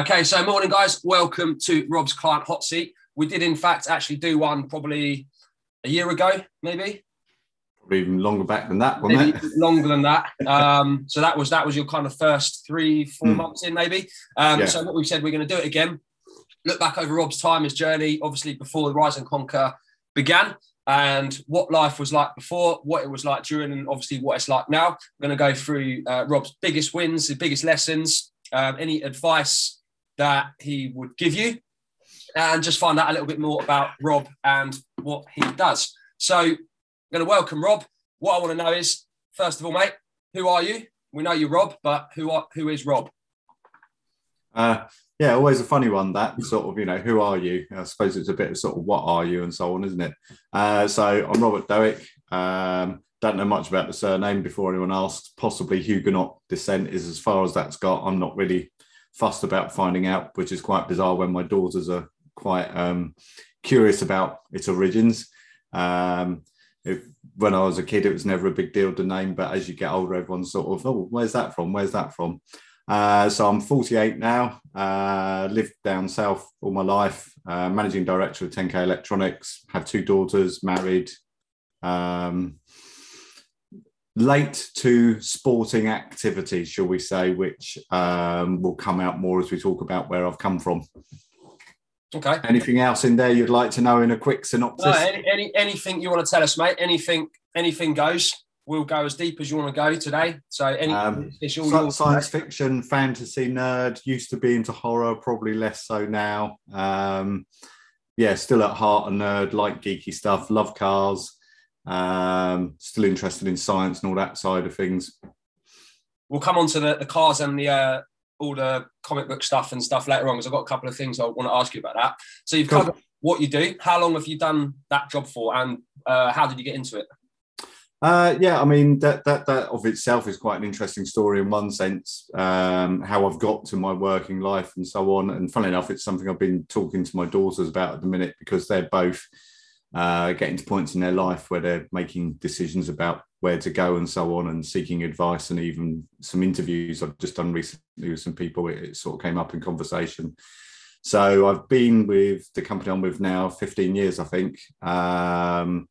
Okay, so morning, guys. Welcome to Rob's Client Hot Seat. We did, in fact, actually do one probably a year ago, maybe. Probably even longer back than that, wasn't maybe it? Longer than that. Um, so that was that was your kind of first three, four Hmm. months in, maybe. Um, Yeah. So what we said we're going to do it again. Look back over Rob's time, his journey, obviously before the Rise and Conquer began, and what life was like before, what it was like during, and obviously what it's like now. We're going to go through uh, Rob's biggest wins, the biggest lessons, um, any advice that he would give you, and just find out a little bit more about Rob and what he does. So, I'm going to welcome Rob. What I want to know is, first of all, mate, who are you? We know you're Rob, but who are who is Rob? Uh, yeah, always a funny one. That sort of, you know, who are you? I suppose it's a bit of sort of what are you and so on, isn't it? Uh, so I'm Robert Doick. Um, don't know much about the surname before anyone asks. Possibly Huguenot descent is as far as that's got. I'm not really fussed about finding out, which is quite bizarre when my daughters are quite um, curious about its origins. Um, if, when I was a kid, it was never a big deal to name, but as you get older, everyone's sort of, oh, where's that from? Where's that from? Uh, so I'm 48 now, uh, lived down south all my life, uh, managing director of 10K Electronics, have two daughters, married, um, late to sporting activities, shall we say, which um, will come out more as we talk about where I've come from. Okay. Anything else in there you'd like to know in a quick synopsis? No, any, any anything you want to tell us, mate? Anything anything goes. We'll go as deep as you want to go today. So any Um, it's all Sci- science fiction, fantasy nerd. Used to be into horror, probably less so now. Um, yeah, still at heart a nerd. Like geeky stuff. Love cars. Um, still interested in science and all that side of things. We'll come on to the, the cars and the uh, all the comic book stuff and stuff later on because I've got a couple of things I want to ask you about that. So you've Cool. what you do. How long have you done that job for, and uh, how did you get into it? Uh, yeah, I mean that that that of itself is quite an interesting story in one sense. Um, how I've got to my working life and so on. And funnily enough, it's something I've been talking to my daughters about at the minute because they're both uh, getting to points in their life where they're making decisions about where to go and so on, and seeking advice and even some interviews I've just done recently with some people. It, it sort of came up in conversation. So I've been with the company I'm with now 15 years, I think. Um,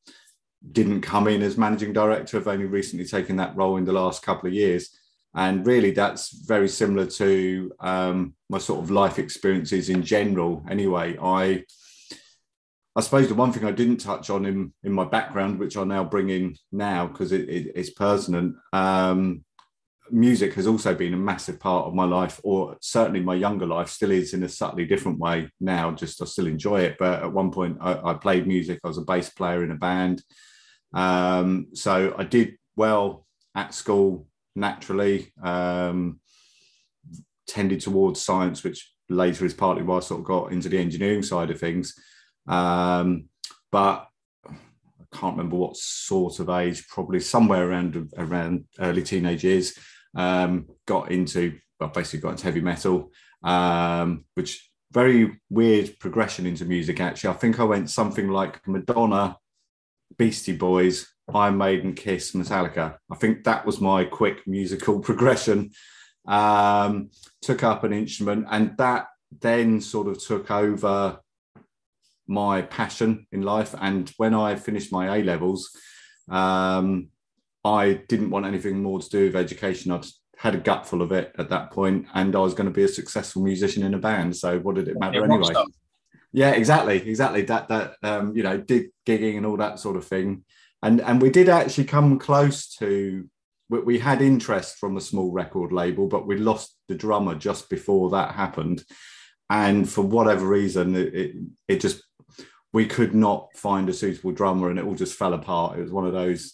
didn't come in as managing director. I've only recently taken that role in the last couple of years. And really, that's very similar to um, my sort of life experiences in general. Anyway, I, I suppose the one thing I didn't touch on in, in my background, which I now bring in now because it, it, it's pertinent, um, music has also been a massive part of my life, or certainly my younger life still is in a subtly different way now. Just I still enjoy it, but at one point I, I played music. I was a bass player in a band, um, so I did well at school naturally. Um, tended towards science, which later is partly why I sort of got into the engineering side of things. Um, but I can't remember what sort of age, probably somewhere around around early teenage years. Um, got into well, basically got into heavy metal, um, which very weird progression into music. Actually, I think I went something like Madonna, Beastie Boys, Iron Maiden, Kiss, Metallica. I think that was my quick musical progression. Um, took up an instrument, and that then sort of took over my passion in life. And when I finished my A levels, um, I didn't want anything more to do with education. I'd had a gutful of it at that point, and I was going to be a successful musician in a band. So what did it matter anyway? Yeah, exactly, exactly. That that um, you know, did gigging and all that sort of thing, and and we did actually come close to. We, we had interest from a small record label, but we lost the drummer just before that happened, and for whatever reason, it it, it just we could not find a suitable drummer, and it all just fell apart. It was one of those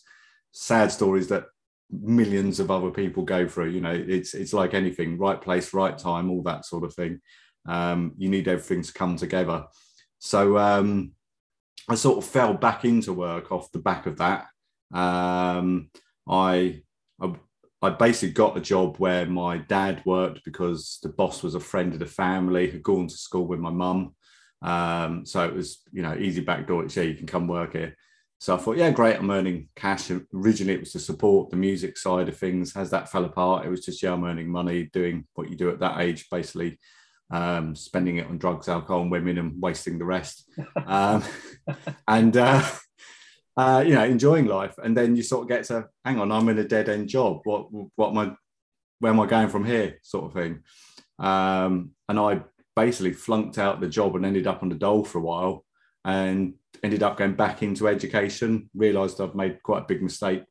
sad stories that millions of other people go through. You know, it's it's like anything, right place, right time, all that sort of thing. Um, you need everything to come together. So um, I sort of fell back into work off the back of that. Um, I, I I basically got a job where my dad worked because the boss was a friend of the family, had gone to school with my mum. Um, so it was, you know, easy backdoor. It's, yeah, you can come work here. So I thought, yeah, great. I'm earning cash. Originally, it was to support the music side of things. As that fell apart, it was just, yeah, I'm earning money doing what you do at that age, basically um, spending it on drugs, alcohol, and women, and wasting the rest, um, and uh, uh, you know, enjoying life. And then you sort of get to, hang on, I'm in a dead end job. What, what am I? Where am I going from here? Sort of thing. Um, and I basically flunked out the job and ended up on the dole for a while, and ended up going back into education. Realised I've made quite a big mistake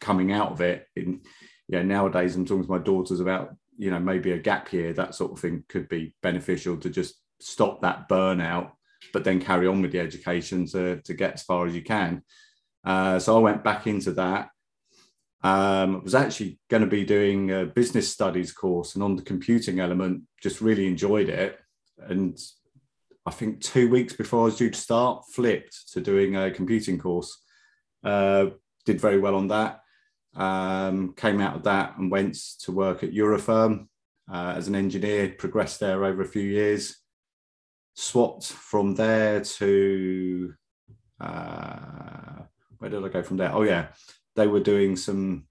coming out of it. In yeah, nowadays I'm talking to my daughters about you know maybe a gap year that sort of thing could be beneficial to just stop that burnout but then carry on with the education to, to get as far as you can uh, so i went back into that um, I was actually going to be doing a business studies course and on the computing element just really enjoyed it and i think two weeks before i was due to start flipped to doing a computing course uh, did very well on that um, came out of that and went to work at Eurofirm uh, as an engineer, progressed there over a few years, swapped from there to uh, where did I go from there? Oh, yeah, they were doing some.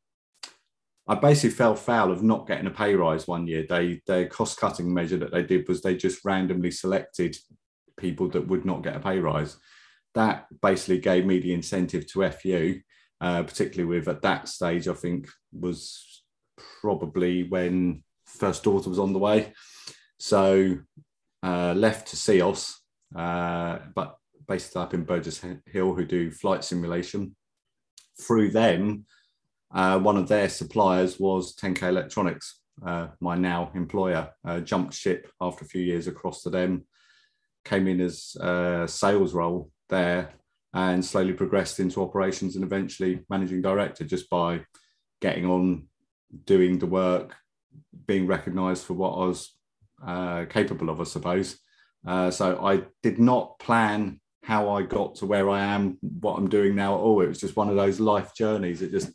I basically fell foul of not getting a pay rise one year. They their cost cutting measure that they did was they just randomly selected people that would not get a pay rise. That basically gave me the incentive to FU uh, particularly with at that stage, I think was probably when first daughter was on the way. So uh, left to SEOS, uh, but based up in Burgess Hill, who do flight simulation. Through them, uh, one of their suppliers was 10K Electronics, uh, my now employer. jumped ship after a few years across to them, came in as a sales role there and slowly progressed into operations and eventually managing director just by getting on, doing the work, being recognised for what I was uh, capable of, I suppose. Uh, so I did not plan how I got to where I am, what I'm doing now at all. It was just one of those life journeys. It just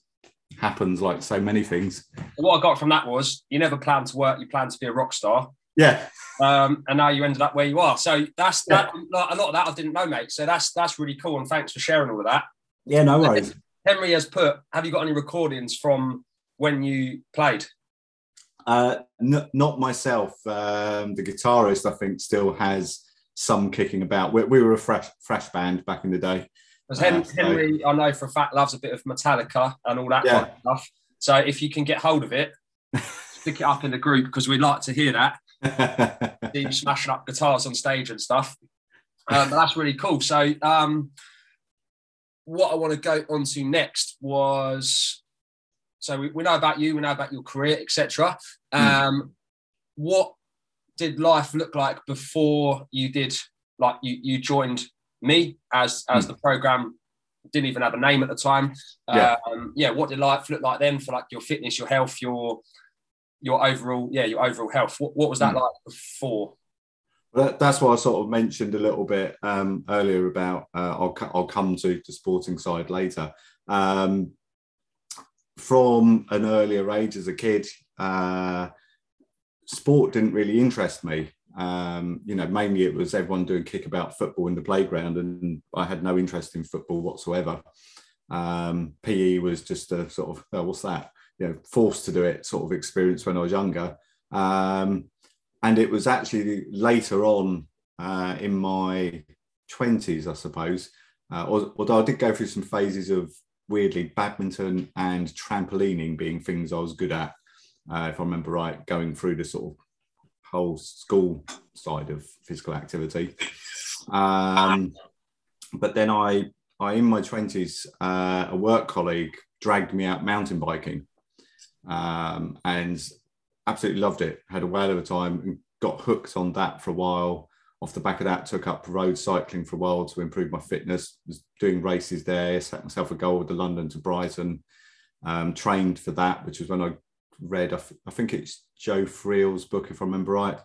happens like so many things. What I got from that was you never plan to work, you plan to be a rock star. Yeah. Um, and now you ended up where you are. So that's that. Yeah. A lot of that I didn't know, mate. So that's that's really cool. And thanks for sharing all of that. Yeah, no worries. Henry has put. Have you got any recordings from when you played? Uh, n- not myself. Um, the guitarist, I think, still has some kicking about. We, we were a fresh fresh band back in the day. Because Henry, uh. Henry, I know for a fact, loves a bit of Metallica and all that yeah. kind of stuff. So if you can get hold of it, stick it up in the group because we'd like to hear that. you smashing up guitars on stage and stuff. Um, that's really cool. So, um, what I want to go on to next was so we, we know about you, we know about your career, etc. Hmm. Um, mm. What did life look like before you did like you you joined me as as mm. the program didn't even have a name at the time. Yeah. Um, yeah. What did life look like then for like your fitness, your health, your your overall, yeah, your overall health. What, what was that mm. like before? That, that's what I sort of mentioned a little bit um, earlier about. Uh, I'll I'll come to the sporting side later. Um, from an earlier age as a kid, uh, sport didn't really interest me. Um, you know, mainly it was everyone doing kickabout football in the playground, and I had no interest in football whatsoever. Um, PE was just a sort of, oh, what's that? you know forced to do it sort of experience when I was younger. Um, and it was actually later on uh, in my 20s, I suppose, uh, although I did go through some phases of weirdly badminton and trampolining being things I was good at, uh, if I remember right, going through the sort of whole school side of physical activity. Um, but then I, I in my 20s, uh, a work colleague dragged me out mountain biking um, and absolutely loved it. Had a whale of a time and got hooked on that for a while. Off the back of that, took up road cycling for a while to improve my fitness. Was doing races there. Set myself a goal with the London to Brighton. Um, trained for that, which was when I read. I think it's Joe Friel's book, if I remember right.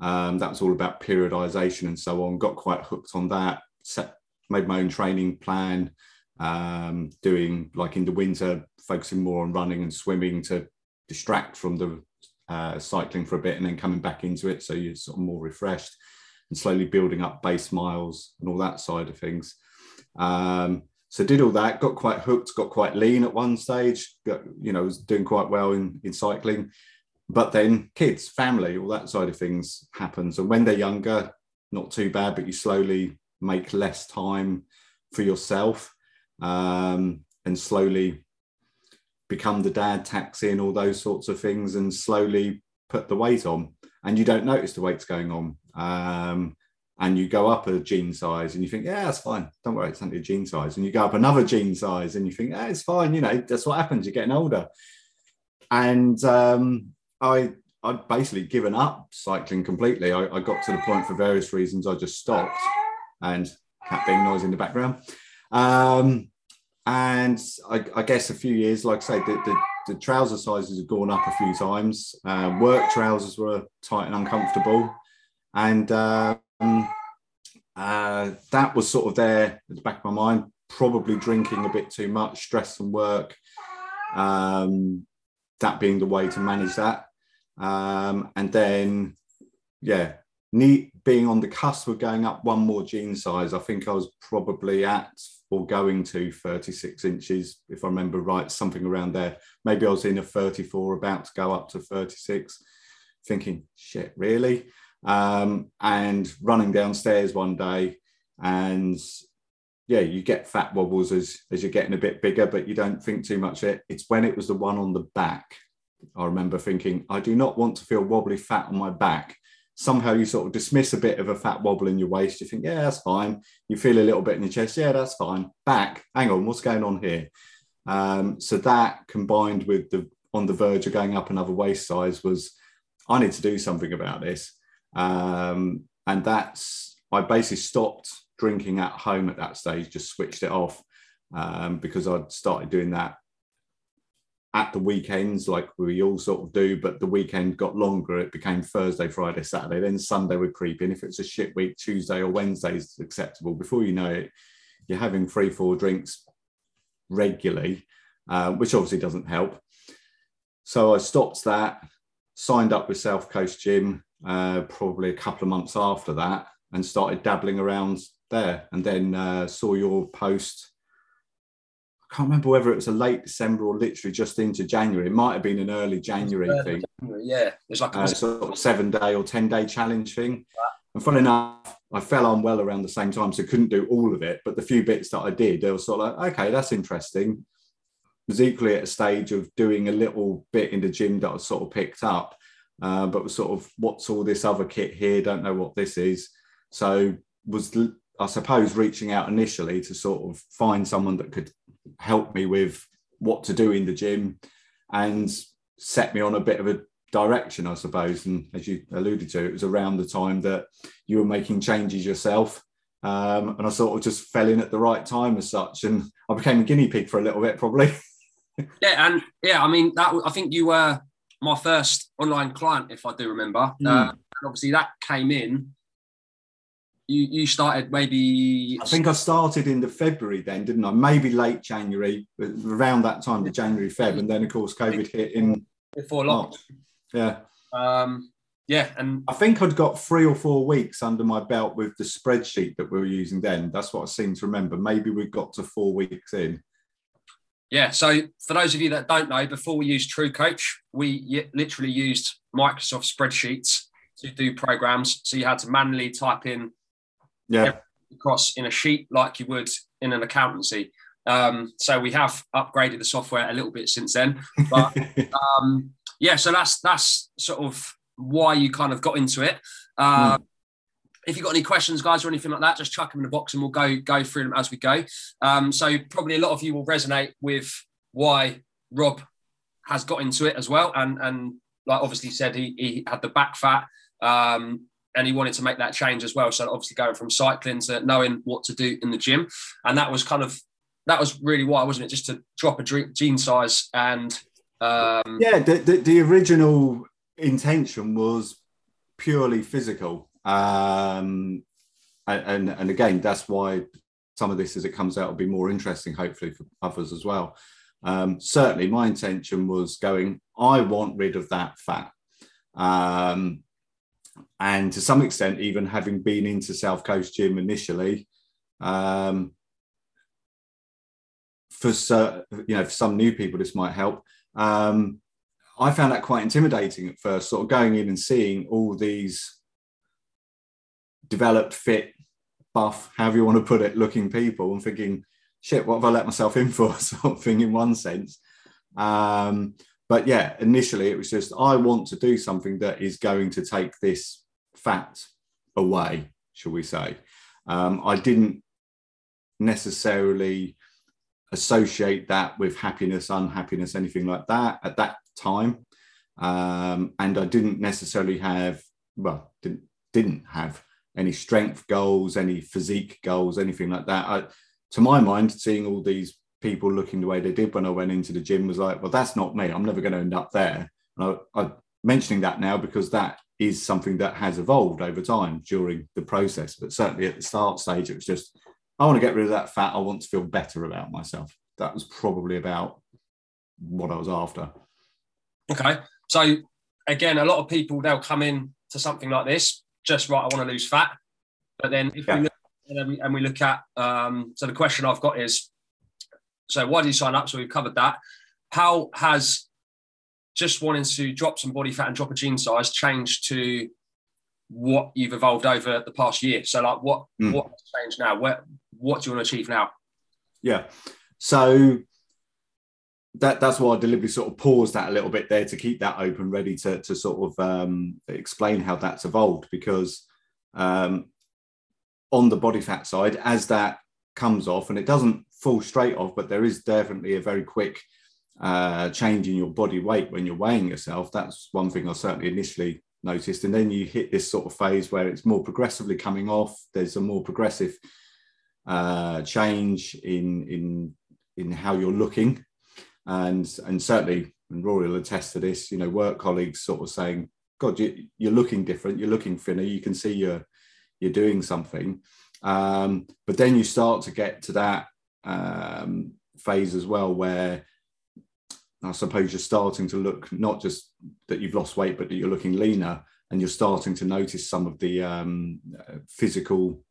Um, that was all about periodization and so on. Got quite hooked on that. Set, made my own training plan. Um, doing like in the winter focusing more on running and swimming to distract from the uh, cycling for a bit and then coming back into it. So you're sort of more refreshed and slowly building up base miles and all that side of things. Um, so did all that, got quite hooked, got quite lean at one stage, got, you know, was doing quite well in, in cycling. but then kids, family, all that side of things happens. And when they're younger, not too bad, but you slowly make less time for yourself um, and slowly become the dad, taxing, all those sorts of things, and slowly put the weight on. And you don't notice the weight's going on. Um, and you go up a jean size and you think, yeah, that's fine. Don't worry, it's only a jean size. And you go up another jean size and you think, yeah, it's fine. You know, that's what happens. You're getting older. And um, I I'd basically given up cycling completely. I, I, got to the point for various reasons I just stopped, and cat being noise in the background. Um, and I, I, guess a few years, like I say, the, the, the trouser sizes have gone up a few times. Uh, work trousers were tight and uncomfortable, and um, uh, that was sort of there at the back of my mind. Probably drinking a bit too much, stress from work. Um, that being the way to manage that. Um, and then, yeah, neat being on the cusp of going up one more jean size. I think I was probably at or going to 36 inches, if I remember right, something around there. Maybe I was in a 34, about to go up to 36, thinking, shit, really? Um, and running downstairs one day and yeah, you get fat wobbles as as you're getting a bit bigger, but you don't think too much it. It's when it was the one on the back I remember thinking, I do not want to feel wobbly fat on my back. Somehow you sort of dismiss a bit of a fat wobble in your waist. You think, yeah, that's fine. You feel a little bit in your chest. Yeah, that's fine. Back, hang on, what's going on here? Um, so that combined with the on the verge of going up another waist size was, I need to do something about this. Um, and that's, I basically stopped drinking at home at that stage, just switched it off um, because I'd started doing that at the weekends, like we all sort of do, but the weekend got longer. It became Thursday, Friday, Saturday. Then Sunday would creep in. If it's a shit week, Tuesday or Wednesday is acceptable. Before you know it, you're having three, four drinks regularly, uh, which obviously doesn't help. So I stopped that, signed up with South Coast Gym uh, probably a couple of months after that, and started dabbling around there. And then uh, saw your post I can't remember whether it was a late December or literally just into January. It might have been an early January thing. January, yeah, it's like a uh, sort of seven day or 10 day challenge thing. And funny enough, I fell on well around the same time, so couldn't do all of it. But the few bits that I did, they were sort of like, okay, that's interesting. Was equally at a stage of doing a little bit in the gym that I sort of picked up, uh, but was sort of, what's all this other kit here? Don't know what this is. So was I suppose reaching out initially to sort of find someone that could help me with what to do in the gym and set me on a bit of a direction, I suppose. And as you alluded to, it was around the time that you were making changes yourself. Um, and I sort of just fell in at the right time as such. And I became a guinea pig for a little bit, probably. yeah. And yeah, I mean, that I think you were my first online client, if I do remember. Mm. Uh, and obviously, that came in you you started maybe I think I started in the February then, didn't I? Maybe late January, around that time, the January Feb, and then of course COVID hit in before March. Yeah. Um, yeah, and I think I'd got three or four weeks under my belt with the spreadsheet that we were using then. That's what I seem to remember. Maybe we got to four weeks in. Yeah. So for those of you that don't know, before we used True Coach, we literally used Microsoft spreadsheets to do programs. So you had to manually type in yeah across in a sheet like you would in an accountancy. Um, so we have upgraded the software a little bit since then, but um, yeah, so that's that's sort of why you kind of got into it. Uh, mm. If you've got any questions, guys, or anything like that, just chuck them in the box and we'll go go through them as we go. Um, so probably a lot of you will resonate with why Rob has got into it as well, and and like obviously said he, he had the back fat. Um, and he wanted to make that change as well. So obviously going from cycling to knowing what to do in the gym, and that was kind of that was really why, wasn't it? Just to drop a jean size and um... yeah, the, the, the original intention was purely physical, um, and and again that's why some of this as it comes out will be more interesting, hopefully for others as well. Um, certainly, my intention was going. I want rid of that fat. Um, and to some extent, even having been into South Coast Gym initially, um, for you know, for some new people, this might help. Um, I found that quite intimidating at first, sort of going in and seeing all these developed, fit, buff, however you want to put it, looking people and thinking, shit, what have I let myself in for? Something in one sense. Um, but yeah, initially it was just, I want to do something that is going to take this fat away, shall we say. Um, I didn't necessarily associate that with happiness, unhappiness, anything like that at that time. Um, and I didn't necessarily have, well, didn't, didn't have any strength goals, any physique goals, anything like that. I, to my mind, seeing all these people looking the way they did when I went into the gym was like, well, that's not me. I'm never going to end up there. And I, I'm mentioning that now because that is something that has evolved over time during the process. But certainly at the start stage, it was just, I want to get rid of that fat. I want to feel better about myself. That was probably about what I was after. Okay. So again, a lot of people, they'll come in to something like this, just right, I want to lose fat. But then if yeah. we look and we, look at, um, so the question I've got is, so why did you sign up? So we've covered that. How has just wanting to drop some body fat and drop a jean size changed to what you've evolved over the past year? So like what mm. what has changed now? What what do you want to achieve now? Yeah. So that that's why I deliberately sort of paused that a little bit there to keep that open, ready to to sort of um, explain how that's evolved because um, on the body fat side, as that comes off, and it doesn't fall straight off, but there is definitely a very quick uh, change in your body weight when you're weighing yourself. That's one thing I certainly initially noticed. And then you hit this sort of phase where it's more progressively coming off. There's a more progressive uh, change in in in how you're looking, and and certainly, and Rory will attest to this. You know, work colleagues sort of saying, "God, you, you're looking different. You're looking thinner. You can see you're you're doing something." Um, but then you start to get to that um, phase as well where I suppose you're starting to look not just that you've lost weight, but that you're looking leaner and you're starting to notice some of the um, physical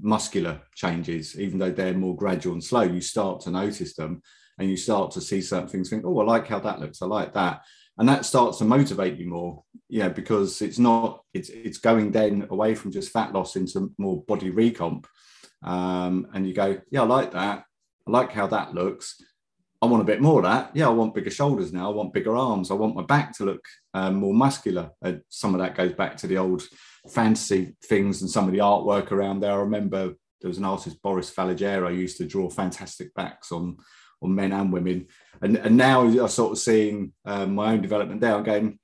muscular changes, even though they're more gradual and slow, you start to notice them and you start to see certain things, think, oh, I like how that looks, I like that. And that starts to motivate you more, yeah, because it's not, it's it's going then away from just fat loss into more body recomp. Um, and you go, yeah, I like that. I like how that looks. I want a bit more of that. Yeah, I want bigger shoulders now. I want bigger arms. I want my back to look um, more muscular. Uh, some of that goes back to the old fantasy things and some of the artwork around there. I remember there was an artist, Boris Vallejo, used to draw fantastic backs on men and women. And, and now I'm sort of seeing um, my own development there. I'm going,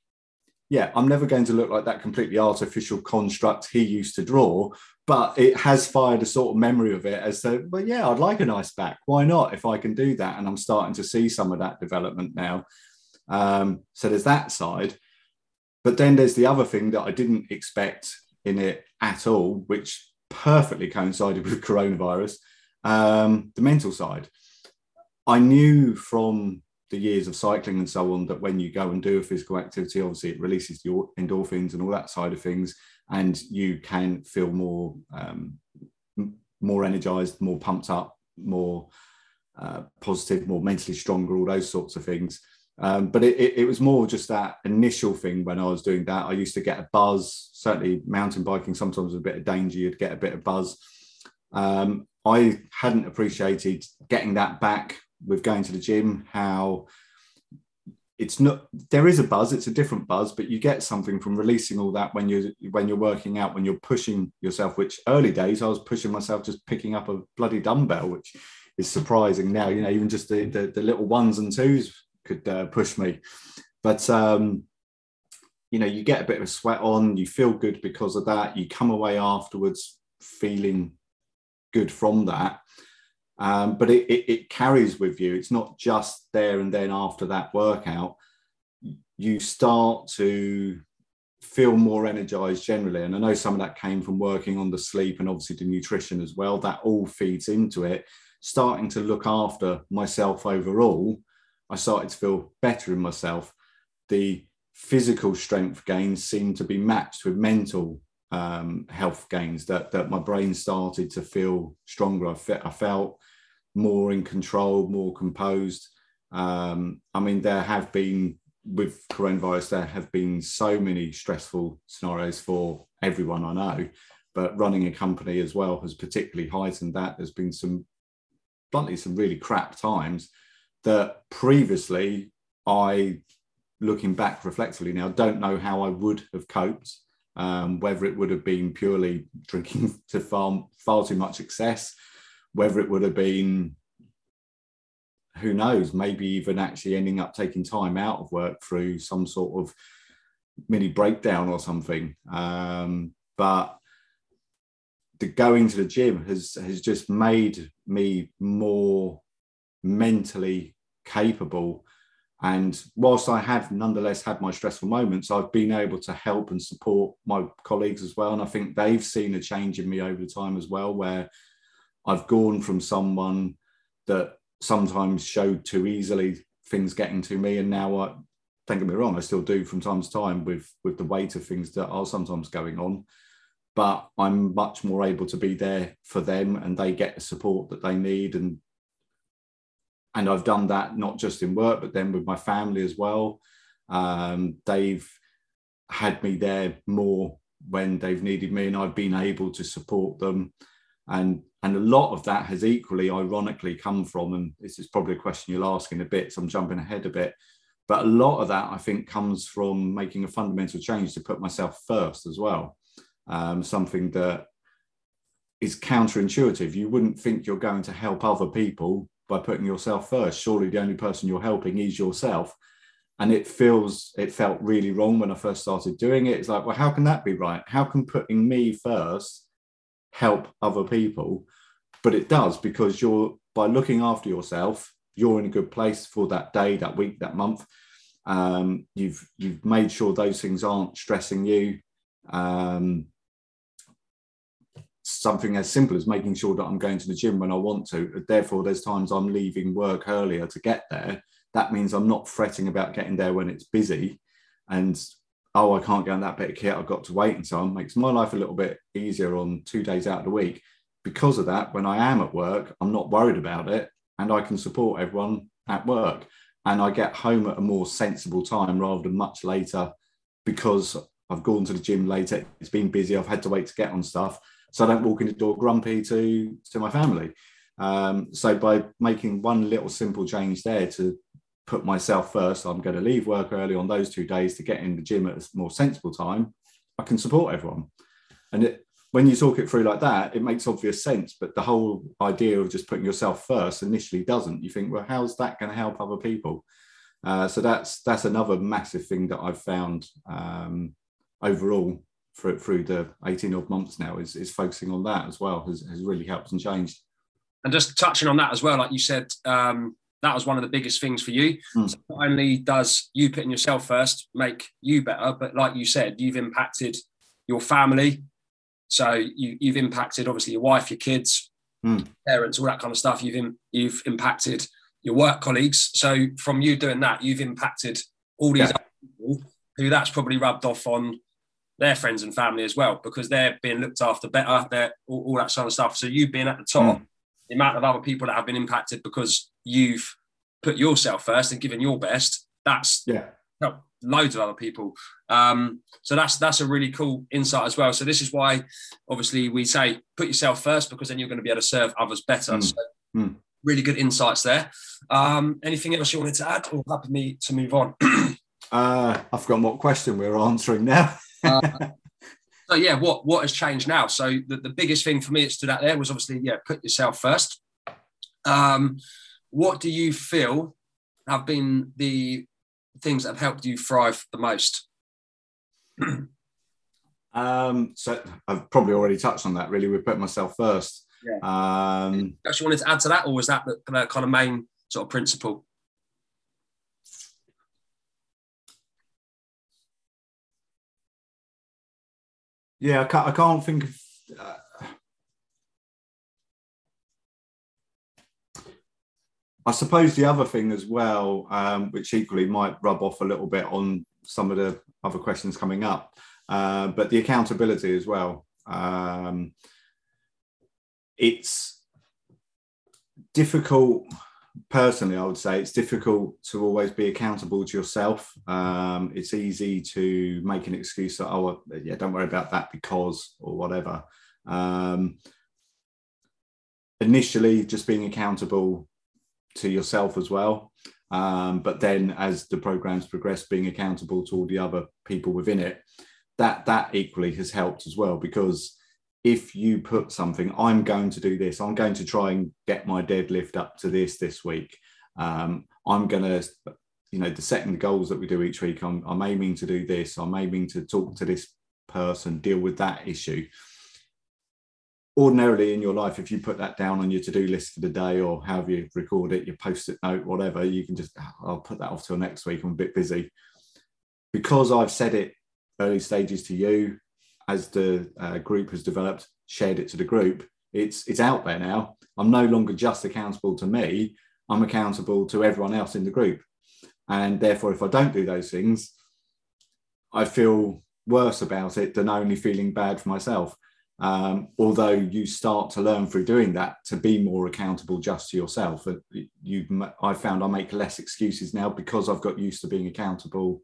yeah, I'm never going to look like that completely artificial construct he used to draw, but it has fired a sort of memory of it as to, well, yeah, I'd like a nice back. Why not if I can do that? And I'm starting to see some of that development now. Um, so there's that side. But then there's the other thing that I didn't expect in it at all, which perfectly coincided with coronavirus um, the mental side. I knew from the years of cycling and so on that when you go and do a physical activity, obviously it releases your endorphins and all that side of things and you can feel more um, more energized, more pumped up, more uh, positive, more mentally stronger, all those sorts of things. Um, but it, it, it, was more just that initial thing when I was doing that. I used to get a buzz, certainly mountain biking, sometimes a bit of danger, you'd get a bit of buzz. Um, I hadn't appreciated getting that back with going to the gym, how it's not there is a buzz it's a different buzz but you get something from releasing all that when you're when you're working out when you're pushing yourself which early days i was pushing myself just picking up a bloody dumbbell which is surprising now you know even just the the, the little ones and twos could uh, push me. But um you know you get a bit of a sweat on you feel good because of that you come away afterwards feeling good from that um, but it, it, it carries with you. It's not just there and then after that workout. You start to feel more energized generally. And I know some of that came from working on the sleep and obviously the nutrition as well. That all feeds into it. Starting to look after myself overall, I started to feel better in myself. The physical strength gains seemed to be matched with mental um, health gains, that, that my brain started to feel stronger. I, fe- I felt more in control, more composed. Um, I mean, there have been with coronavirus, there have been so many stressful scenarios for everyone I know, but running a company as well has particularly heightened that. There's been some, bluntly, some really crap times that previously I, looking back reflectively now, don't know how I would have coped. Um, whether it would have been purely drinking to far, far too much excess, whether it would have been who knows, maybe even actually ending up taking time out of work through some sort of mini breakdown or something. Um, but the going to the gym has has just made me more mentally capable. And whilst I have nonetheless had my stressful moments, I've been able to help and support my colleagues as well. And I think they've seen a change in me over time as well, where I've gone from someone that sometimes showed too easily things getting to me. And now I don't get me wrong, I still do from time to time with with the weight of things that are sometimes going on. But I'm much more able to be there for them and they get the support that they need. And and I've done that not just in work, but then with my family as well. Um, they've had me there more when they've needed me, and I've been able to support them. And and a lot of that has equally, ironically, come from, and this is probably a question you'll ask in a bit, so I'm jumping ahead a bit. But a lot of that, I think, comes from making a fundamental change to put myself first as well. Um, something that is counterintuitive. You wouldn't think you're going to help other people by putting yourself first. Surely the only person you're helping is yourself. And it feels, it felt really wrong when I first started doing it. It's like, well, how can that be right? How can putting me first help other people? but it does because you're by looking after yourself you're in a good place for that day that week that month. Um, you've you've made sure those things aren't stressing you. Um, something as simple as making sure that i'm going to the gym when i want to therefore there's times i'm leaving work earlier to get there. That means i'm not fretting about getting there when it's busy. And oh i can't get on that bit of kit i've got to wait and so on makes my life a little bit easier on two days out of the week because of that, when I am at work, I'm not worried about it and I can support everyone at work. And I get home at a more sensible time rather than much later because I've gone to the gym later. It's been busy. I've had to wait to get on stuff. So I don't walk in the door grumpy to, to my family. Um, so by making one little simple change there to put myself first, I'm going to leave work early on those two days to get in the gym at a more sensible time. I can support everyone. And it, when you talk it through like that, it makes obvious sense. But the whole idea of just putting yourself first initially doesn't. You think, well, how's that going to help other people? Uh, so that's that's another massive thing that I've found um, overall for, through the 18 odd months now is, is focusing on that as well has, has really helped and changed. And just touching on that as well, like you said, um, that was one of the biggest things for you. Mm. So not only does you putting yourself first make you better, but like you said, you've impacted your family, so you, have impacted obviously your wife, your kids, mm. parents, all that kind of stuff. You've in, you've impacted your work colleagues. So from you doing that, you've impacted all these yeah. people who that's probably rubbed off on their friends and family as well because they're being looked after better. They're all, all that sort of stuff. So you being at the top, mm. The amount of other people that have been impacted because you've put yourself first and given your best. That's yeah. No, loads of other people. Um, so that's that's a really cool insight as well. So this is why, obviously, we say put yourself first because then you're going to be able to serve others better. Mm. So mm. really good insights there. Um, anything else you wanted to add, or happy me to move on? uh, I've forgotten what question we're answering now. uh, so yeah, what what has changed now? So the, the biggest thing for me that stood out there was obviously yeah, put yourself first. Um, what do you feel have been the things that have helped you thrive the most? um, so I've probably already touched on that. Really, we put myself first. Yeah. Um, Actually, wanted to add to that, or was that the, the kind of main sort of principle? Yeah, I can't, I can't think of. Uh, I suppose the other thing as well, um, which equally might rub off a little bit on some of the other questions coming up, uh, but the accountability as well. Um, it's difficult personally, I would say it's difficult to always be accountable to yourself. Um, it's easy to make an excuse that, oh, yeah, don't worry about that because or whatever. Um, initially, just being accountable to yourself as well. Um, but then, as the programs progress, being accountable to all the other people within it, that that equally has helped as well because if you put something, I'm going to do this, I'm going to try and get my deadlift up to this this week. Um, I'm going to, you know, the setting goals that we do each week, I'm, I'm aiming to do this, I'm aiming to talk to this person, deal with that issue. Ordinarily in your life, if you put that down on your to do list for the day or however you record it, your post it note, whatever, you can just, I'll put that off till next week. I'm a bit busy. Because I've said it early stages to you, as the uh, group has developed, shared it to the group, it's it's out there now. I'm no longer just accountable to me. I'm accountable to everyone else in the group, and therefore, if I don't do those things, I feel worse about it than only feeling bad for myself. Um, although you start to learn through doing that to be more accountable just to yourself. You, I found I make less excuses now because I've got used to being accountable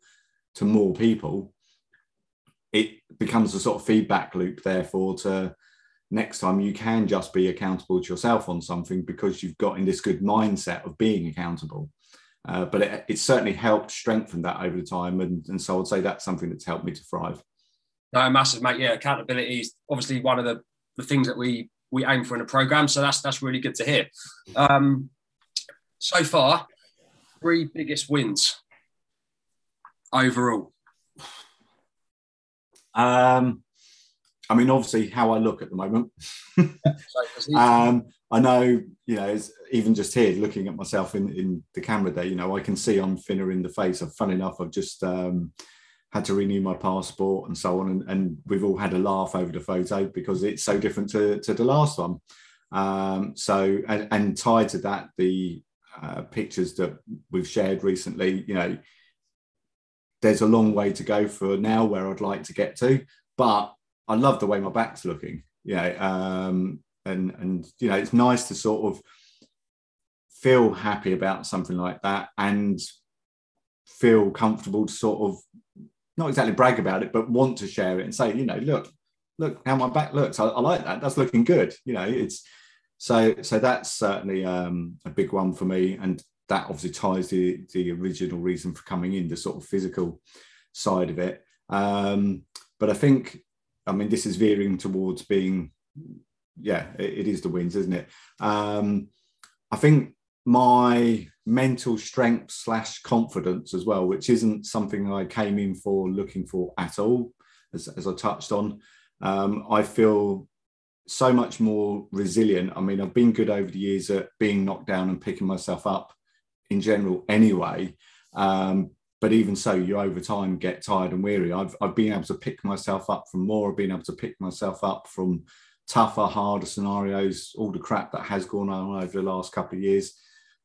to more people it becomes a sort of feedback loop, therefore, to next time you can just be accountable to yourself on something because you've got in this good mindset of being accountable. Uh, but it, it, certainly helped strengthen that over the time. And, and so I'd say that's something that's helped me to thrive. No, massive, mate. Yeah, accountability is obviously one of the, the things that we we aim for in a program. So that's that's really good to hear. Um, so far, three biggest wins overall. Um, I mean, obviously, how I look at the moment. um, I know, you know, even just here looking at myself in, in the camera there, you know, I can see I'm thinner in the face. I've, fun enough, I've just um, had to renew my passport and so on. And, and, we've all had a laugh over the photo because it's so different to, to the last one. Um, so, and, and, tied to that, the uh, pictures that we've shared recently, you know, there's a long way to go for now where I'd like to get to, but I love the way my back's looking. Know, um, and and you know, it's nice to sort of feel happy about something like that and feel comfortable to sort of not exactly brag about it, but want to share it and say, you know, look, look how my back looks. I, I like that. That's looking good. You know, it's so so that's certainly um, a big one for me. And that obviously ties the the original reason for coming in, the sort of physical side of it. Um, but I think, I mean, this is veering towards being, yeah, it, it is the wins, isn't it? Um, I think my mental strength slash confidence as well, which isn't something I came in for looking for at all, as, as I touched on. Um, I feel so much more resilient. I mean, I've been good over the years at being knocked down and picking myself up in general anyway. Um, but even so, you over time get tired and weary. I've, I've been able to pick myself up from more, I've been able to pick myself up from tougher, harder scenarios, all the crap that has gone on over the last couple of years.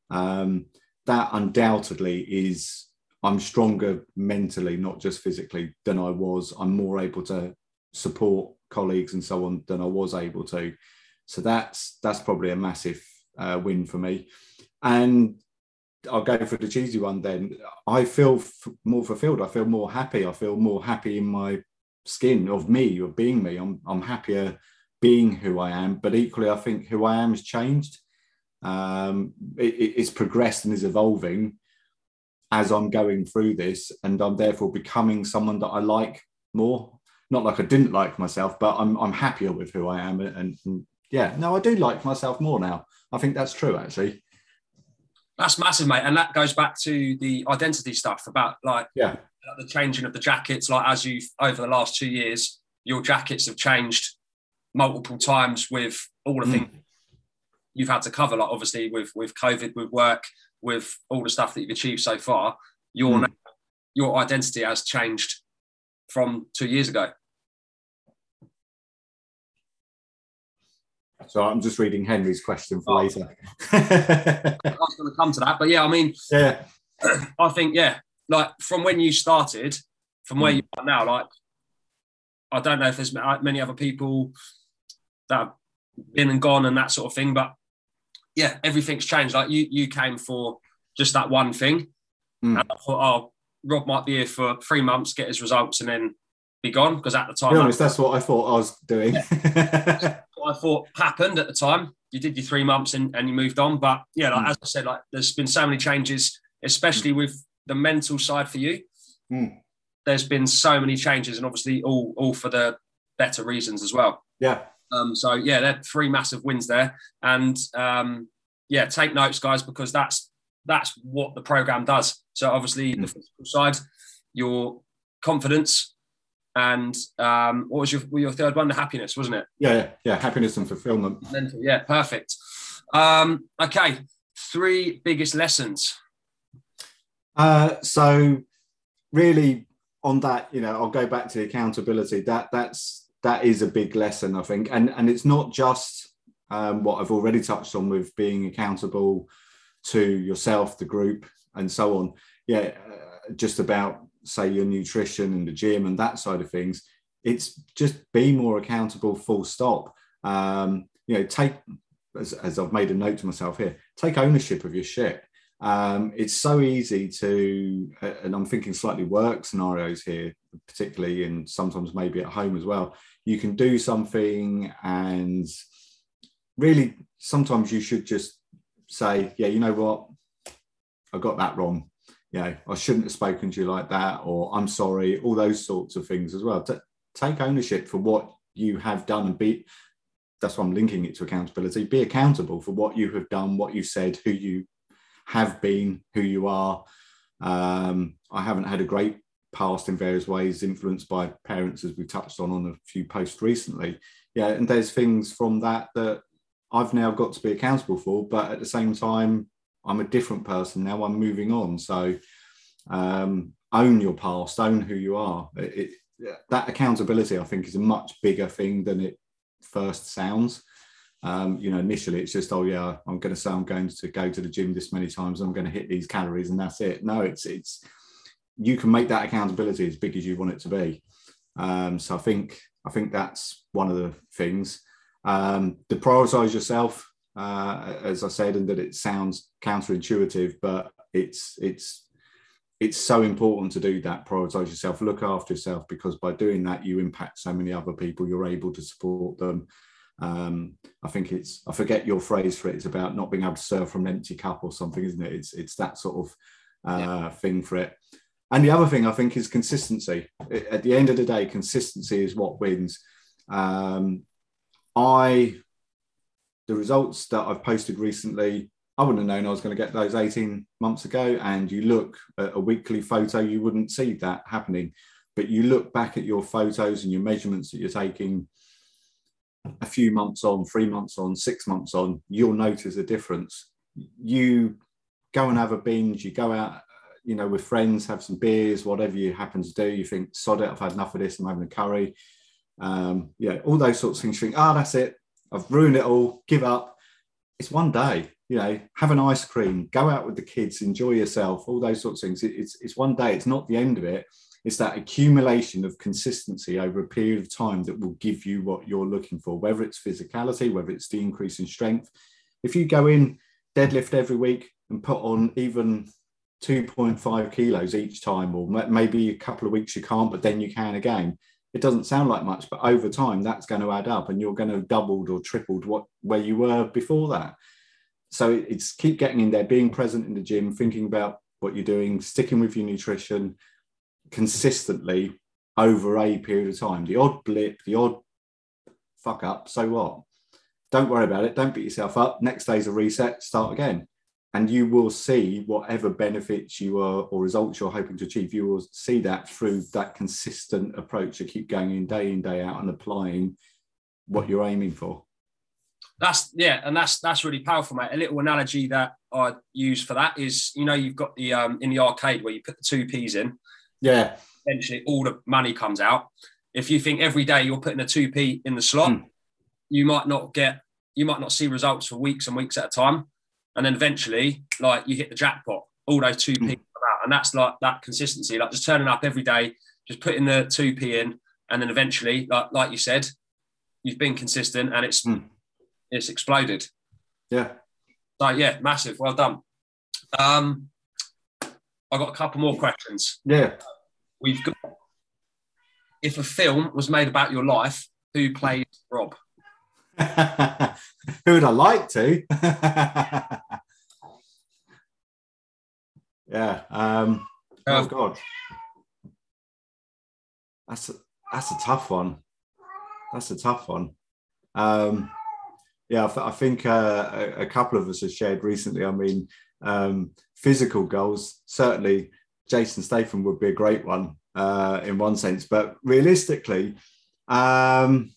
Um, that undoubtedly is, I'm stronger mentally, not just physically, than I was. I'm more able to support colleagues and so on than I was able to. So that's that's probably a massive uh, win for me. And I'll go for the cheesy one then. I feel f- more fulfilled. I feel more happy. I feel more happy in my skin of me, of being me. I'm, I'm happier being who I am. But equally, I think who I am has changed. Um, it, it's progressed and is evolving as I'm going through this. And I'm therefore becoming someone that I like more. Not like I didn't like myself, but I'm, I'm happier with who I am. And, and yeah, no, I do like myself more now. I think that's true, actually. That's massive, mate, and that goes back to the identity stuff about like yeah the changing of the jackets. Like as you've over the last two years, your jackets have changed multiple times with all the mm. things you've had to cover. Like obviously with with COVID, with work, with all the stuff that you've achieved so far, your mm. your identity has changed from two years ago. So I'm just reading Henry's question for oh. later. I was going to come to that, but yeah, I mean, yeah, I think yeah, like from when you started, from where mm. you are now, like I don't know if there's many other people that have been and gone and that sort of thing, but yeah, everything's changed. Like you, you came for just that one thing, Mm. and I thought, oh, Rob might be here for three months, get his results, and then be gone. Because at the time, honest, that's what I thought I was doing. what I thought happened at the time. You did your three months and, and you moved on. But yeah, like Mm. as I said, like there's been so many changes, especially with the mental side for you. Mm. There's been so many changes, and obviously all all for the better reasons as well. yeah, Um, so yeah, they're three massive wins there, and um, yeah, take notes, guys, because that's that's what the program does. So obviously the Mm. physical side, your confidence, and um, what was your your third one? The happiness, wasn't it? yeah, yeah, yeah. Happiness and fulfillment. Mental, yeah, perfect. Um, okay, three biggest lessons. Uh, so really on that, you know, I'll go back to the accountability. That that's that is a big lesson, I think, and and it's not just um, what I've already touched on with being accountable to yourself, the group, and so on. Yeah, uh, just about say your nutrition and the gym and that side of things. It's just be more accountable. Full stop. Um, you know, take as, as I've made a note to myself here. Take ownership of your shit um, it's so easy to, uh, and I'm thinking slightly work scenarios here, particularly, and sometimes maybe at home as well. You can do something, and really, sometimes you should just say, Yeah, you know what? I got that wrong. You know, I shouldn't have spoken to you like that, or I'm sorry, all those sorts of things as well. T- take ownership for what you have done and be that's why I'm linking it to accountability. Be accountable for what you have done, what you said, who you have been, who you are. Um, I haven't had a great past in various ways, influenced by parents, as we touched on on a few posts recently. Yeah, and there's things from that that I've now got to be accountable for, but at the same time, I'm a different person now. I'm moving on, so um, own your past, own who you are. It, it, that accountability, I think, is a much bigger thing than it first sounds. Um, you know, initially it's just, oh yeah, I'm going to say I'm going to go to the gym this many times. I'm going to hit these calories, and that's it. No, it's it's you can make that accountability as big as you want it to be. Um, so I think I think that's one of the things. Um, prioritize yourself, uh, as I said, and that it sounds counterintuitive, but it's it's it's so important to do that. Prioritize yourself, look after yourself, because by doing that, you impact so many other people. You're able to support them. Um, I think it's I forget your phrase for it. It's about not being able to serve from an empty cup or something, isn't it? It's it's that sort of uh, Yeah. thing for it. And the other thing I think is consistency. At the end of the day, consistency is what wins. Um, I the results that I've posted recently, I wouldn't have known I was going to get those 18 months ago. And you look at a weekly photo, you wouldn't see that happening. But you look back at your photos and your measurements that you're taking a few months on, three months on, six months on, you'll notice a difference. You go and have a binge, you go out, you know, with friends, have some beers, whatever you happen to do. You think, sod it, I've had enough of this, I'm having a curry. Um, yeah, all those sorts of things. You think, ah, that's it, I've ruined it all, give up. It's one day, you know, have an ice cream, go out with the kids, enjoy yourself, all those sorts of things. It- It's, it's one day, it's not the end of it. It's that accumulation of consistency over a period of time that will give you what you're looking for, whether it's physicality, whether it's the increase in strength. If you go in, deadlift every week and put on even 2.5 kilos each time, or maybe a couple of weeks you can't, but then you can again. It doesn't sound like much, but over time that's going to add up, and you're going to have doubled or tripled what where you were before that. So it's keep getting in there, being present in the gym, thinking about what you're doing, sticking with your nutrition consistently over a period of time. The odd blip, the odd fuck up, so what? Don't worry about it. Don't beat yourself up. Next day's a reset. Start again and you will see whatever benefits you are or results you're hoping to achieve you will see that through that consistent approach to keep going in day in day out and applying what you're aiming for That's yeah, and that's that's really powerful, mate. A little analogy that I use for that is, you know, you've got the um in the arcade where you put the two P's in, yeah eventually all the money comes out. If you think every day you're putting a two P in the slot, Mm. you might not get you might not see results for weeks and weeks at a time. And then eventually, like you hit the jackpot, all those two P Mm. out. And that's like that consistency, like just turning up every day, just putting the two P in, and then eventually, like like you said, you've been consistent and it's Mm. it's exploded. yeah So yeah, massive. Well done. Um, I got a couple more questions. Yeah. We've got if a film was made about your life, who plays Rob? who would I like to? yeah. Um, oh Um, God, that's a, that's a tough one. That's a tough one. Um, yeah, I, th- I think uh, a, a couple of us have shared recently. I mean, um, physical goals certainly. Jason Statham would be a great one uh, in one sense, but realistically, um,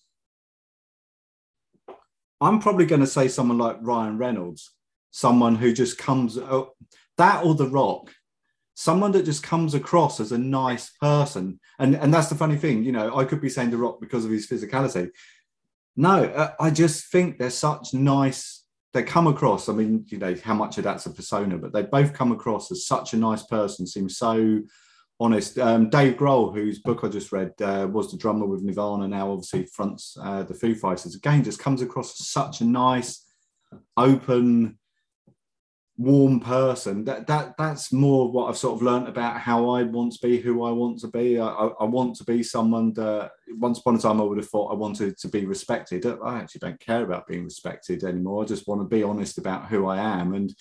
I'm probably going to say someone like Ryan Reynolds, someone who just comes oh, that or The Rock, someone that just comes across as a nice person. And and that's the funny thing, you know, I could be saying The Rock because of his physicality. No, uh, I just think they're such nice. They come across. I mean, you know, how much of that's a persona, but they both come across as such a nice person. Seems so honest. Um, Dave Grohl, whose book I just read, uh, was the drummer with Nirvana. Now, obviously, fronts uh, the Foo Fighters. Again, just comes across as such a nice, open, warm person. That that that's more what I've sort of learned about how I want to be, who I want to be. I, I, I want to be someone that once upon a time I would have thought I wanted to be respected. I actually don't care about being respected anymore. I just want to be honest about who I am and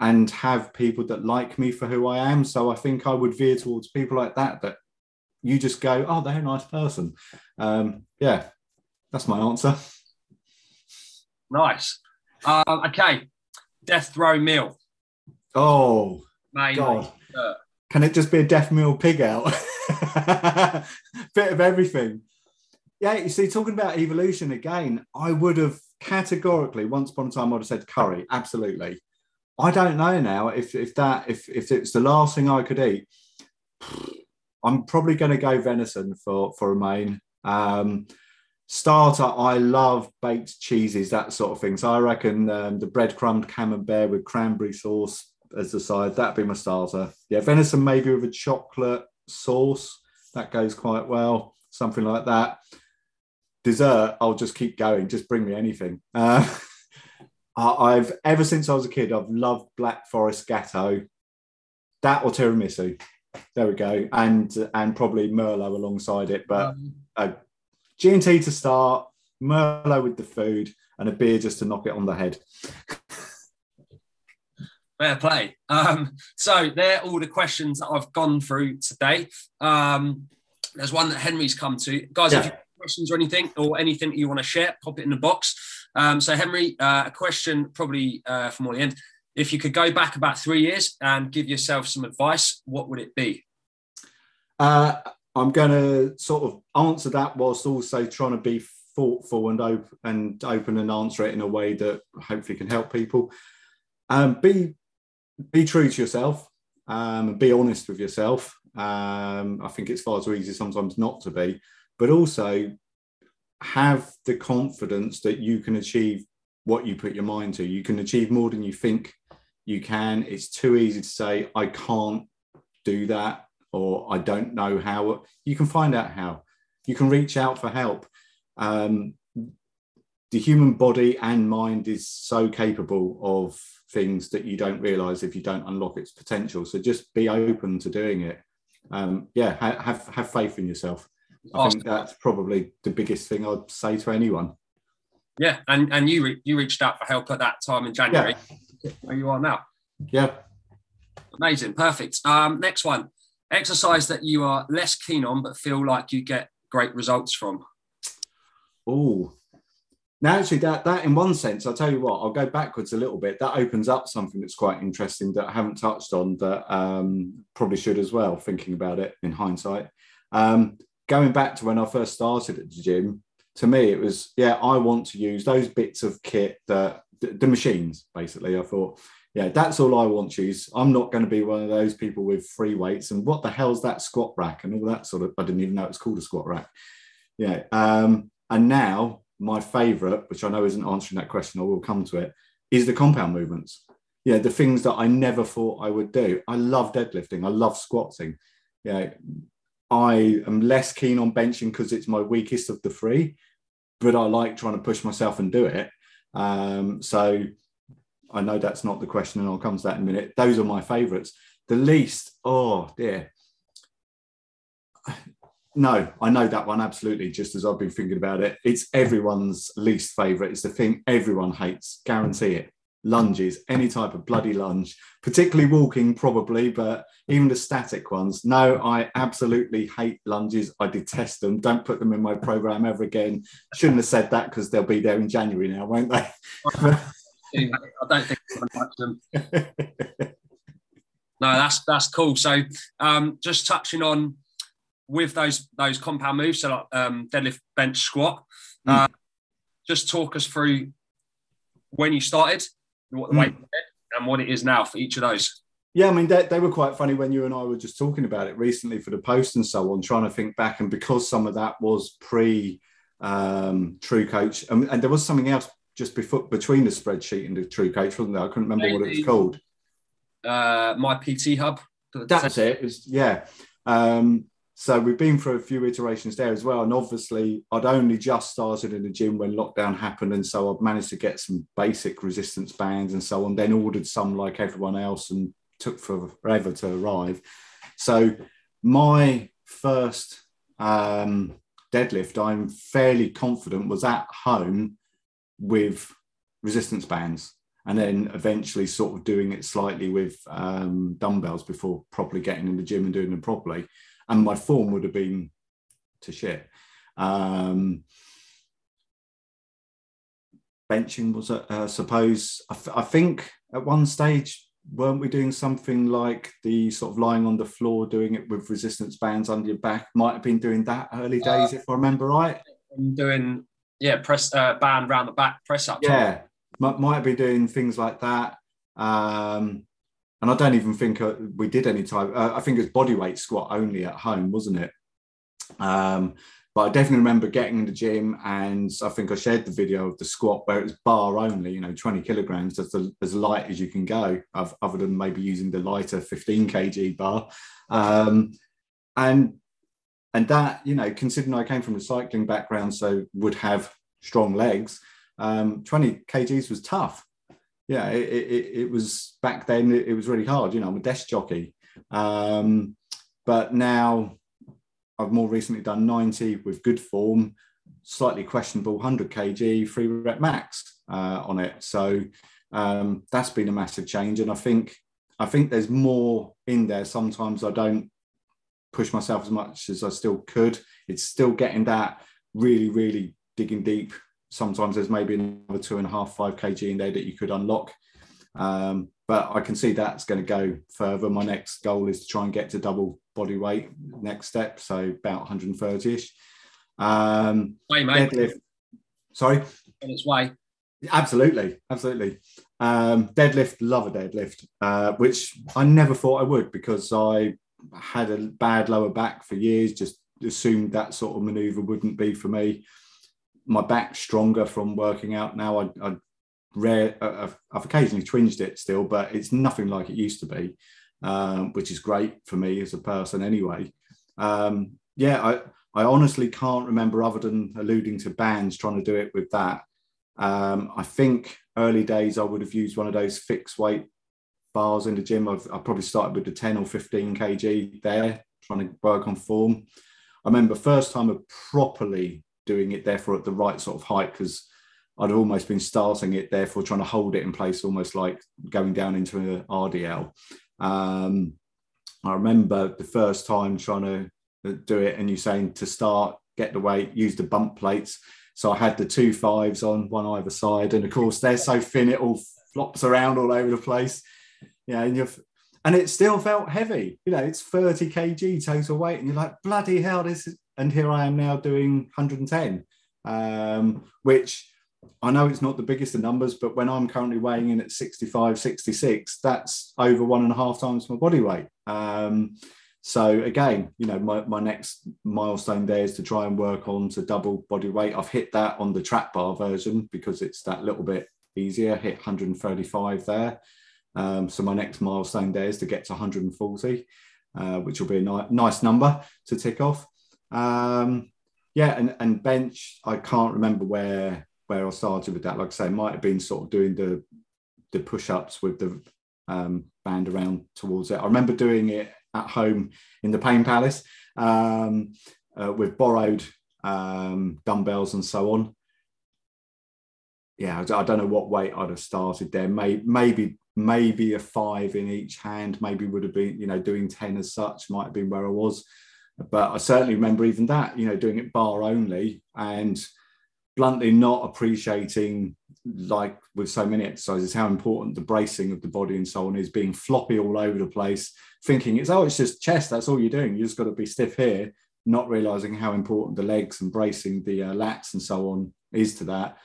and have people that like me for who I am. So I think I would veer towards people like that that you just go, oh, they're a nice person. Um, yeah, that's my answer. Nice. Um, okay, death row meal. Oh, Mainly. God. Uh, Can it just be a death meal pig out? Bit of everything. Yeah, you see, talking about evolution again, I would have categorically, once upon a time, I'd have said curry. Absolutely. I don't know now if if that if if it's the last thing I could eat. I'm probably going to go venison for for a main. Um, starter, I love baked cheeses, that sort of thing. So I reckon um, the breadcrumbed camembert with cranberry sauce as the side, that'd be my starter. Yeah, venison maybe with a chocolate sauce, that goes quite well. Something like that. Dessert, I'll just keep going. Just bring me anything. Uh, I've ever since I was a kid, I've loved Black Forest Gateau, that or tiramisu. There we go, and and probably Merlot alongside it. But um, G and T to start, Merlot with the food, and a beer just to knock it on the head. fair play. Um, so they're all the questions that I've gone through today. Um, there's one that Henry's come to. Guys, if you questions or anything or anything that you want to share, pop it in the box. Um, so Henry, uh, a question probably uh, from all the end. If you could go back about three years and give yourself some advice, what would it be? Uh, I'm going to sort of answer that whilst also trying to be thoughtful and open and open and answer it in a way that hopefully can help people. Um, be be true to yourself um, be honest with yourself. Um, I think it's far too easy sometimes not to be, but also have the confidence that you can achieve what you put your mind to. You can achieve more than you think you can. It's too easy to say, I can't do that or I don't know how. You can find out how. You can reach out for help. Um, the human body and mind is so capable of things that you don't realize if you don't unlock its potential. So just be open to doing it. Um, yeah, ha- have have faith in yourself. I think that's probably the biggest thing I'd say to anyone. Yeah, and and you re- you reached out for help at that time in January. yeah. Where you are now. Yeah. Amazing, perfect. Um, next one, exercise that you are less keen on but feel like you get great results from. Oh, now actually, that that in one sense, I'll tell you what, I'll go backwards a little bit. That opens up something that's quite interesting that I haven't touched on that um, probably should as well. Thinking about it in hindsight, um, going back to when I first started at the gym, to me it was yeah, I want to use those bits of kit that the, the machines basically. I thought. Yeah, that's all I want to use. I'm not going to be one of those people with free weights and what the hell's that squat rack and all that sort of. I didn't even know it was called a squat rack. Yeah, um, and now my favorite, which I know isn't answering that question, I will come to it, is the compound movements. Yeah, the things that I never thought I would do. I love deadlifting. I love squatting. Yeah, I am less keen on benching because it's my weakest of the three, but I like trying to push myself and do it. Um, so I know that's not the question, and I'll come to that in a minute. Those are my favourites. The least, oh dear. No, I know that one absolutely. Just as I've been thinking about it, it's everyone's least favourite. It's the thing everyone hates. Guarantee it. Lunges, any type of bloody lunge, particularly walking, probably, but even the static ones. No, I absolutely hate lunges. I detest them. Don't put them in my program ever again. Shouldn't have said that because they'll be there in January now, won't they? I don't think I like them. no, that's that's cool. So, um, just touching on with those those compound moves, so like um, deadlift, bench, squat. Mm. Uh, just talk us through when you started, what the mm. weight and what it is now for each of those. Yeah, I mean, they, they, were quite funny when you and I were just talking about it recently for the post and so on, trying to think back. And because some of that was pre um, True Coach, and, and, there was something else just before between the spreadsheet and the True Coach, wasn't there? I couldn't remember Maybe, what it was called. Uh, my PT Hub. That's it. it was, yeah. Um, so we've been through a few iterations there as well. And obviously, I'd only just started in the gym when lockdown happened. And so I've managed to get some basic resistance bands and so on, then ordered some like everyone else and took forever to arrive. So my first um, deadlift, I'm fairly confident, was at home with resistance bands and then eventually sort of doing it slightly with um, dumbbells before properly getting in the gym and doing them properly. And my form would have been to shit. Um, benching was, I uh, suppose, I, th- I think at one stage, weren't we doing something like the sort of lying on the floor, doing it with resistance bands under your back? Might have been doing that early days, uh, if I remember right. Doing yeah, press uh, band around the back, press up. Yeah, might, might be doing things like that. Um, and I don't even think uh, we did any type. Uh, I think it was body weight squat only at home, wasn't it? Um, but I definitely remember getting in the gym, and I think I shared the video of the squat where it was bar only, you know, 20 kilograms, that's as light as you can go, other than maybe using the lighter 15 kg bar. Um, and and that you know considering i came from a cycling background so would have strong legs um, 20 kgs was tough yeah it, it, it was back then it, it, was really hard you know i'm a desk jockey um, but now i've more recently done 90 with good form slightly questionable 100 kg free rep max uh, on it so um, that's been a massive change and i think i think there's more in there sometimes i don't push myself as much as I still could. It's still getting that really, really digging deep. Sometimes there's maybe another two and a half, five kg in there that you could unlock. Um, but I can see that's going to go further. My next goal is to try and get to double body weight next step, so about 130 ish. Um, way, mate. Deadlift. Sorry? On its way. Absolutely, absolutely. Um, deadlift, love a deadlift, uh, which I never thought I would because I had a bad lower back for years, just assumed that sort of maneuver wouldn't be for me. My back's stronger from working out now. I, I rare, I've, I've, occasionally twinged it still, but it's nothing like it used to be, um, which is great for me as a person anyway. Um, yeah, I, I honestly can't remember other than alluding to bands trying to do it with that. Um, I think early days I would have used one of those fixed weight bars in the gym. I've, I probably started with the 10 or 15 kg there, trying to work on form. I remember first time of properly doing it, therefore at the right sort of height, because I'd almost been starting it, therefore trying to hold it in place, almost like going down into an RDL. Um, I remember the first time trying to do it, and you saying to start, get the weight, use the bump plates. So I had the two fives on one either side, and of course they're so thin it all flops around all over the place yeah, and you've and it still felt heavy. You know, it's 30 kg total weight, and you're like, bloody hell, this is. And here I am now doing 110, um, which I know it's not the biggest of numbers, but when I'm currently weighing in at 65, 66, that's over one and a half times my body weight. Um, so again, you know, my, my next milestone there is to try and work on to double body weight. I've hit that on the trap bar version because it's that little bit easier, hit 135 there. Um, so my next milestone there is to get to 140, uh, which will be a ni- nice number to tick off. Um, yeah, and, and bench, I can't remember where where I started with that. Like I say, might have been sort of doing the the push-ups with the um, band around towards it. I remember doing it at home in the Pain Palace um, uh, with borrowed um, dumbbells and so on. Yeah, I don't know what weight I'd have started there. Maybe, maybe, maybe a five in each hand. Maybe would have been, you know, doing ten as such might have been where I was. But I certainly remember even that, you know, doing it bar only and bluntly not appreciating like with so many exercises how important the bracing of the body and so on is being floppy all over the place thinking it's oh it's just chest that's all you're doing. You just got to be stiff here not realizing how important the legs and bracing the uh, lats and so on is to that.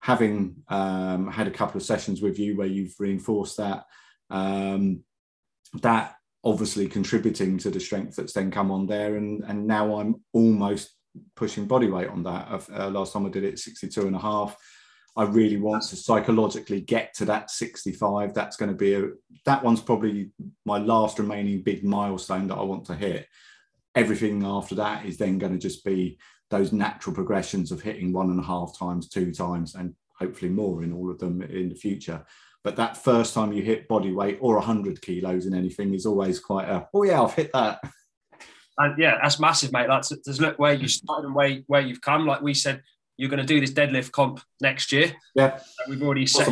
Having um, had a couple of sessions with you where you've reinforced that um, that obviously contributing to the strength that's then come on there and and now i'm almost pushing body weight on that. Uh, last time I did it, 62 and a half. I really want to psychologically get to that 65. That's going to be a, that one's probably my last remaining big milestone that I want to hit. Everything after that is then going to just be those natural progressions of hitting one and a half times, two times, and hopefully more in all of them in the future. But that first time you hit body weight or 100 kilos in anything is always quite a, oh yeah, I've hit that. And yeah, that's massive, mate. That's just look where you started and where where you've come. Like we said, you're going to do this deadlift comp next year. Yeah, and we've already set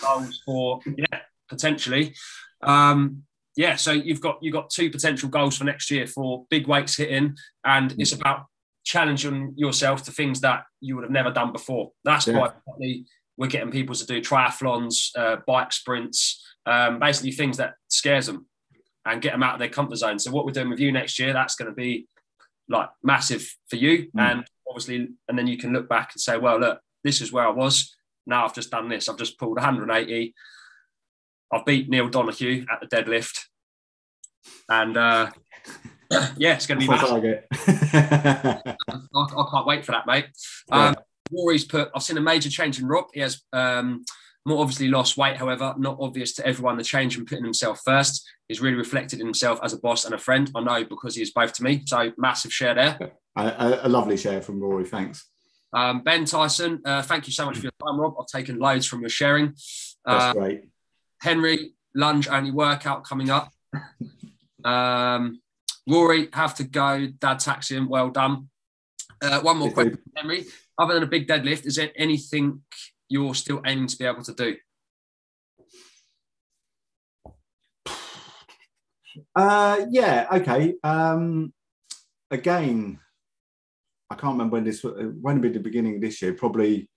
goals for yeah potentially. Um, yeah, so you've got you've got two potential goals for next year for big weights hitting, and it's about challenging yourself to things that you would have never done before. That's yeah. why we're getting people to do triathlons, uh, bike sprints, um, basically things that scares them and get them out of their comfort zone. So what we're doing with you next year, that's going to be like massive for you. Mm. And obviously, and then you can look back and say, well, look, this is where I was. Now I've just done this. I've just pulled 180. I've beat Neil Donahue at the deadlift. And uh, yeah, it's going to be massive. I, I, can't wait for that, mate. Yeah. Rory's put, I've seen a major change in Rob. He has um, more obviously lost weight, however, not obvious to everyone. The change in putting himself first is really reflected in himself as a boss and a friend. I know because he is both to me. So massive share there. A, a lovely share from Rory. Thanks. Um, ben Tyson, uh, thank you so much for your time, Rob. I've taken loads from your sharing. That's uh, great. Henry, lunge only workout coming up. um, Rory, have to go. Dad taxi him. Well done. Uh, one more question, Henry. Other than a big deadlift, is there anything you're still aiming to be able to do? Uh, yeah, okay. Um, again, I can't remember when this when it be the beginning of this year. Probably,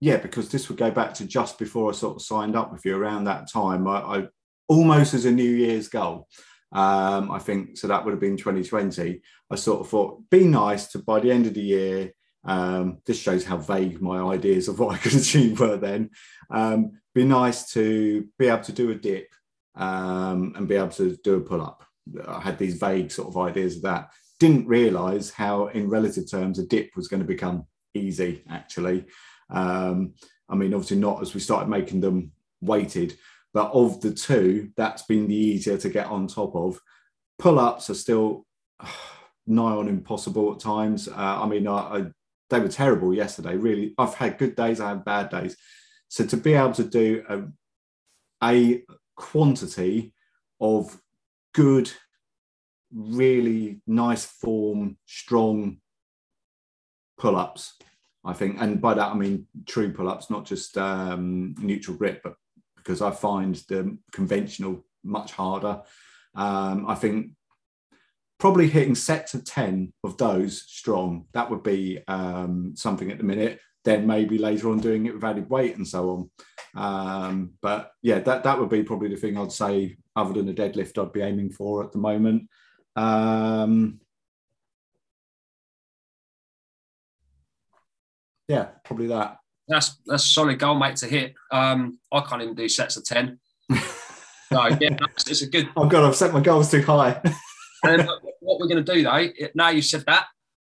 yeah, because this would go back to just before I sort of signed up with you around that time. I, I almost as a New Year's goal. Um, I think so. That would have been 2020. I sort of thought, be nice to by the end of the year um, this shows how vague my ideas of what I could achieve were then. Um, be nice to be able to do a dip um, and be able to do a pull up. I had these vague sort of ideas of that. Didn't realize how, in relative terms, a dip was going to become easy, actually. Um, I mean, obviously, not as we started making them weighted, but of the two, that's been the easier to get on top of. Pull ups are still nigh on impossible at times. Uh, I mean, I, I they were terrible yesterday. Really, I've had good days, I had bad days. So to be able to do a, a quantity of good, really nice form, strong pull ups, I think. And by that, I mean true pull ups, not just um, neutral grip, but because I find the conventional much harder. Um, I think probably hitting sets of 10 of those strong. That would be um, something at the minute. Then maybe later on doing it with added weight and so on. Um, but yeah, that, that would be probably the thing I'd say, other than a deadlift, I'd be aiming for at the moment. Um, yeah, probably that. That's that's a solid goal, mate, to hit. Um, I can't even do sets of 10. so yeah, it's a good. Oh God, I've set my goals too high. and what we're going to do though, now you said that,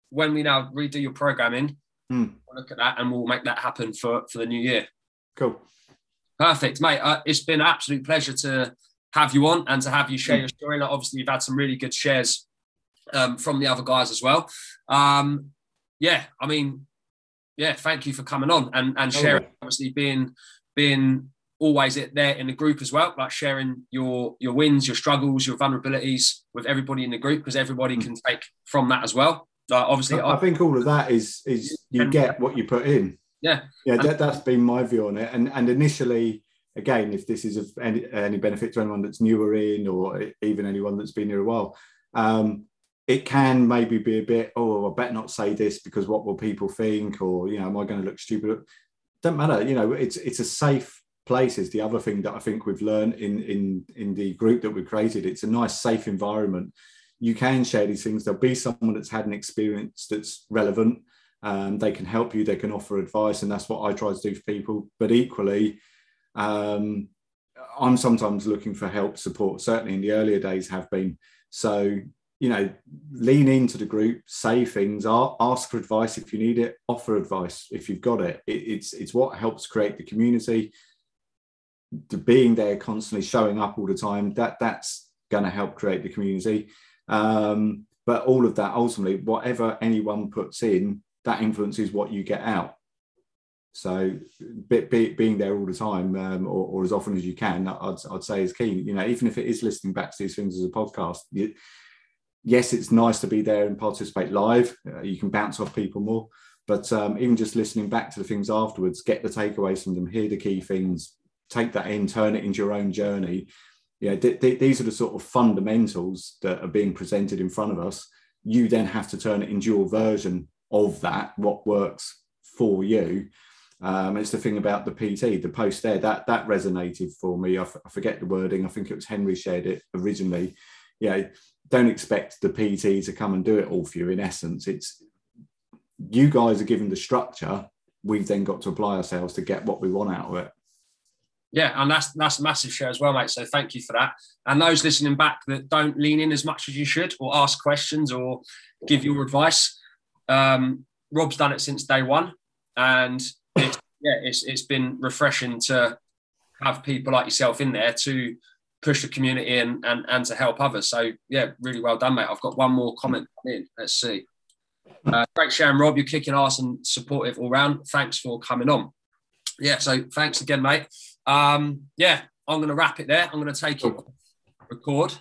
when we now redo your programming, mm. we'll look at that and we'll make that happen for, for the new year. Cool. Perfect, mate. Uh, it's been an absolute pleasure to have you on and to have you share mm. your story. Like, obviously, you've had some really good shares um, from the other guys as well. Um, yeah, I mean, yeah, thank you for coming on and, and sharing. Obviously, being being always there in the group as well, like sharing your your wins, your struggles, your vulnerabilities with everybody in the group because everybody hmm. can take from that as well. Like obviously, I, I think all of that is is you get what you put in. Yeah, yeah, that, that's been my view on it. And and initially, again, if this is of any, any benefit to anyone that's newer in, or even anyone that's been here a while, um, it can maybe be a bit. Oh, I better not say this because what will people think? Or you know, am I going to look stupid? Don't matter. You know, it's it's a safe place. Is the other thing that I think we've learned in in in the group that we've created. It's a nice, safe environment. You can share these things. There'll be someone that's had an experience that's relevant. Um, they can help you. They can offer advice, and that's what I try to do for people. But equally, um, I'm sometimes looking for help, support. Certainly in the earlier days have been. So you know, lean into the group, say things, ask for advice if you need it, offer advice if you've got it. it it's it's what helps create the community. The being there constantly, showing up all the time, that that's going to help create the community. Um, but all of that ultimately, whatever anyone puts in, that influences what you get out. So be, be, being there all the time um, or, or, as often as you can, I'd, I'd, say is key. You know, even if it is listening back to these things as a podcast, you, yes, it's nice to be there and participate live. Uh, you can bounce off people more, but um, even just listening back to the things afterwards, get the takeaways from them, hear the key things, take that in, turn it into your own journey. Yeah, th- th- these are the sort of fundamentals that are being presented in front of us. You then have to turn it into your version of that, what works for you um, it's the thing about the PT, the post there that that resonated for me. I, f- I forget the wording. I think it was Henry shared it originally. Yeah, don't expect the PT to come and do it all for you. In essence, it's you guys are given the structure. We've then got to apply ourselves to get what we want out of it. Yeah, and that's that's a massive share as well, mate. So thank you for that. And those listening back that don't lean in as much as you should, or ask questions, or give your advice. Um, Rob's done it since day one, and it's, yeah, it's it's been refreshing to have people like yourself in there to push the community in and, and to help others. So yeah, really well done, mate. I've got one more comment in. Let's see. Uh, great sharing, Rob. You're kicking ass and supportive all round. Thanks for coming on. Yeah, so thanks again, mate. Um, yeah, I'm going to wrap it there. I'm going to take it, record.